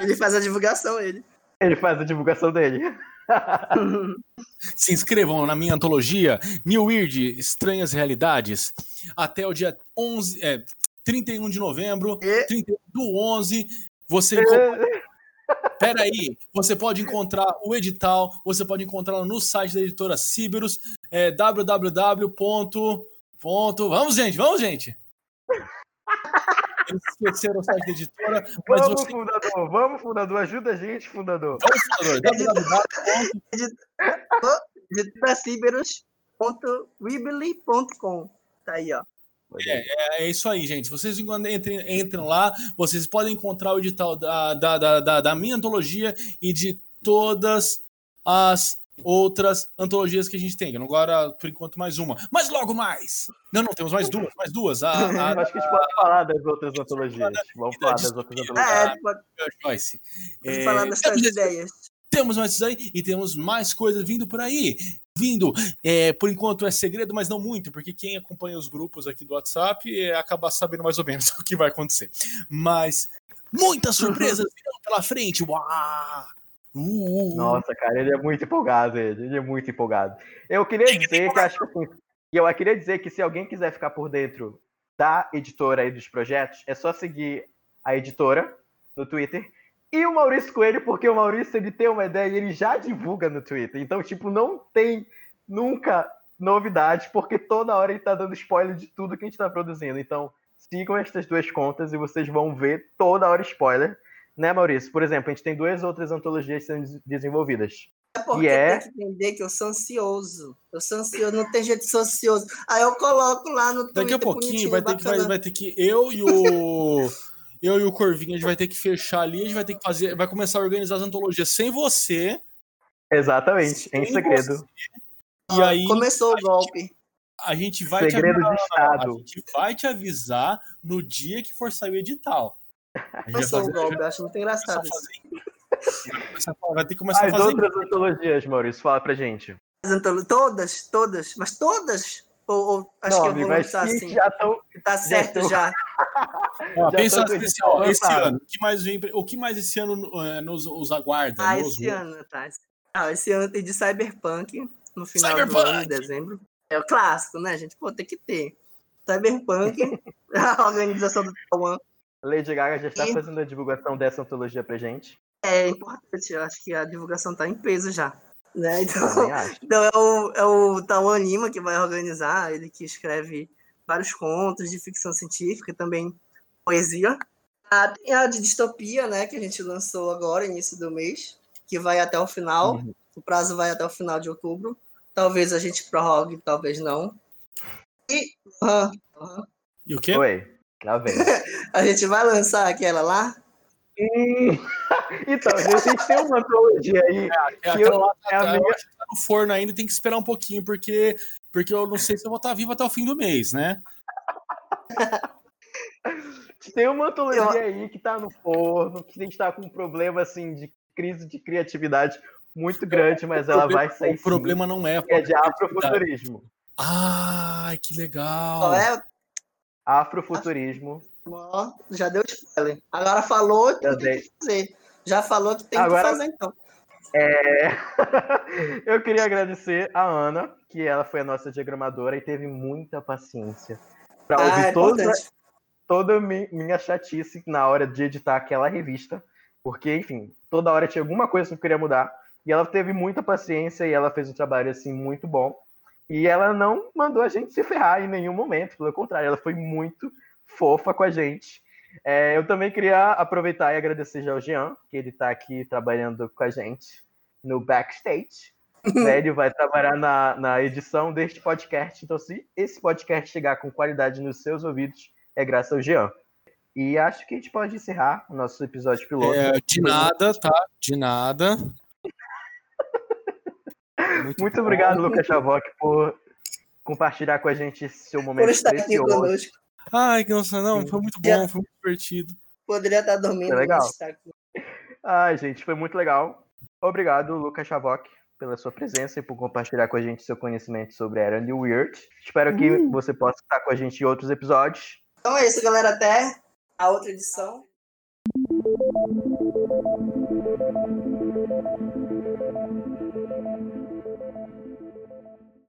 Ele faz a divulgação, ele. Ele faz a divulgação dele. Se inscrevam na minha antologia New Weird Estranhas Realidades até o dia 11, é, 31 de novembro, E- 31 do 11. Você encontra... Peraí, você pode encontrar o edital, você pode encontrá-lo no site da editora Ciberus, é, www. Ponto... Vamos, gente, vamos, gente! Eles esqueceram o site da editora, mas Vamos, você fundador, vamos, fundador, ajuda a gente, fundador. Vamos, fundador, www. editaciberus.weebly.com. Tá aí, ó. É isso aí, gente. Vocês entrem, entrem lá, vocês podem encontrar o edital da, da, da, da, minha antologia e de todas as outras antologias que a gente tem. Agora, por enquanto, mais uma. Mas logo mais! Não, não, temos mais duas, mais duas. A, a, Acho que a gente pode falar das outras antologias. Vamos falar das outras antologias. É, pode, a Joyce. pode É, falar das suas temos- ideias. Temos mais isso aí e temos mais coisas vindo por aí. Vindo, é, por enquanto é segredo, mas não muito, porque quem acompanha os grupos aqui do WhatsApp é, acaba sabendo mais ou menos o que vai acontecer. Mas muitas surpresas virão pela frente. Uau! Uh, uh, Nossa, cara, ele é muito empolgado, ele, ele é muito empolgado. Eu queria dizer que acho que assim, eu queria dizer que se alguém quiser ficar por dentro da editora e dos projetos, é só seguir a editora no Twitter e o Maurício Coelho, porque o Maurício ele tem uma ideia e ele já divulga no Twitter. Então, tipo, não tem nunca novidade, porque toda hora ele tá dando spoiler de tudo que a gente tá produzindo. Então, sigam estas duas contas e vocês vão ver toda hora spoiler. Né, Maurício? Por exemplo, a gente tem duas outras antologias sendo des- desenvolvidas. É porque E é- tem que entender que eu sou ansioso. Eu sou ansioso, não tem jeito de ser ansioso. Aí eu coloco lá no Twitter. Daqui a pouquinho vai ter, que, vai, vai ter que eu e o eu e o Corvinho a gente vai ter que fechar ali, a gente vai ter que fazer, vai começar a organizar as antologias sem você. Exatamente, em Sem segredo. E aí Começou o golpe. a gente vai te Segredo de A Estado. gente vai te avisar no dia que for sair o edital. A Começou o golpe. Eu acho muito engraçado a vai a- ter que começar a As fazer. outras antologias, Maurício, fala pra gente. As antolo- Todas, todas, mas todas? Ou, ou acho que eu vou lançar que assim. já estão. Tá certo tô- já. Ó, já pensa tô assim, ó, esse ano, o que mais vem, o que mais esse ano eh, nos, os aguarda? Ah, nos- esse ano, tá. Ah, esse ano tem de Cyberpunk, no final do Cyberpunk! ano, em dezembro. É o clássico, né, gente? Pô, tem que ter. Cyberpunk, a organização do Taiwan. Lady Gaga já está E- fazendo a divulgação dessa antologia pra gente. É importante, eu acho que a divulgação tá em peso já. Né? Então, então é o, é o Taiwan Lima que vai organizar, ele que escreve vários contos de ficção científica e também poesia. Ah, tem a de distopia, né, que a gente lançou agora, início do mês, que vai até o final. Uhum. O prazo vai até o final de outubro. Talvez a gente prorrogue, talvez não. E aham, aham. E o quê? Oi, lá vem. a gente vai lançar aquela lá. Hum, então, a gente tem uma antologia aí. É, que aquela eu- lá tá, é a tá- minha- eu acho que tá no forno ainda, tem que esperar um pouquinho, porque, porque eu não sei se eu vou estar vivo até o fim do mês, né? Tem uma antologia aí que tá no forno, que a gente tá com um problema assim de crise de criatividade muito grande, mas ela vai sair O problema não é sim. É de afrofuturismo. Ai, que legal. Qual é? Afrofuturismo. Ó, já deu spoiler. Agora falou que tem dei. que fazer. Já falou que tem Agora- que fazer, então. É... eu queria agradecer a Ana, que ela foi a nossa diagramadora e teve muita paciência para Ah, é ouvir toda, importante. toda a mi- minha chatice na hora de editar aquela revista, porque, enfim, toda hora tinha alguma coisa que eu queria mudar, e ela teve muita paciência e ela fez um trabalho, assim, muito bom. E ela não mandou a gente se ferrar em nenhum momento, pelo contrário, ela foi muito fofa com a gente. É, eu também queria aproveitar e agradecer já ao Jean, que ele está aqui trabalhando com a gente no backstage. né? Ele vai trabalhar na, na edição deste podcast. Então, se esse podcast chegar com qualidade nos seus ouvidos, é graças ao Jean. E acho que a gente pode encerrar o nosso episódio piloto. É, de nada, tá? De nada. Muito bom. obrigado, Lucas Chavok, por compartilhar com a esse seu Por momento estar aqui conosco. Ai, que nossa, não, foi muito bom, foi muito divertido. Poderia estar dormindo. É legal. Ai, gente, foi muito legal. Obrigado, Lucas Chavok, pela sua presença e por compartilhar com a gente seu conhecimento sobre Era New Weird. Espero que Uhum. você possa estar com a gente em outros episódios. Então é isso, galera. Até a outra edição.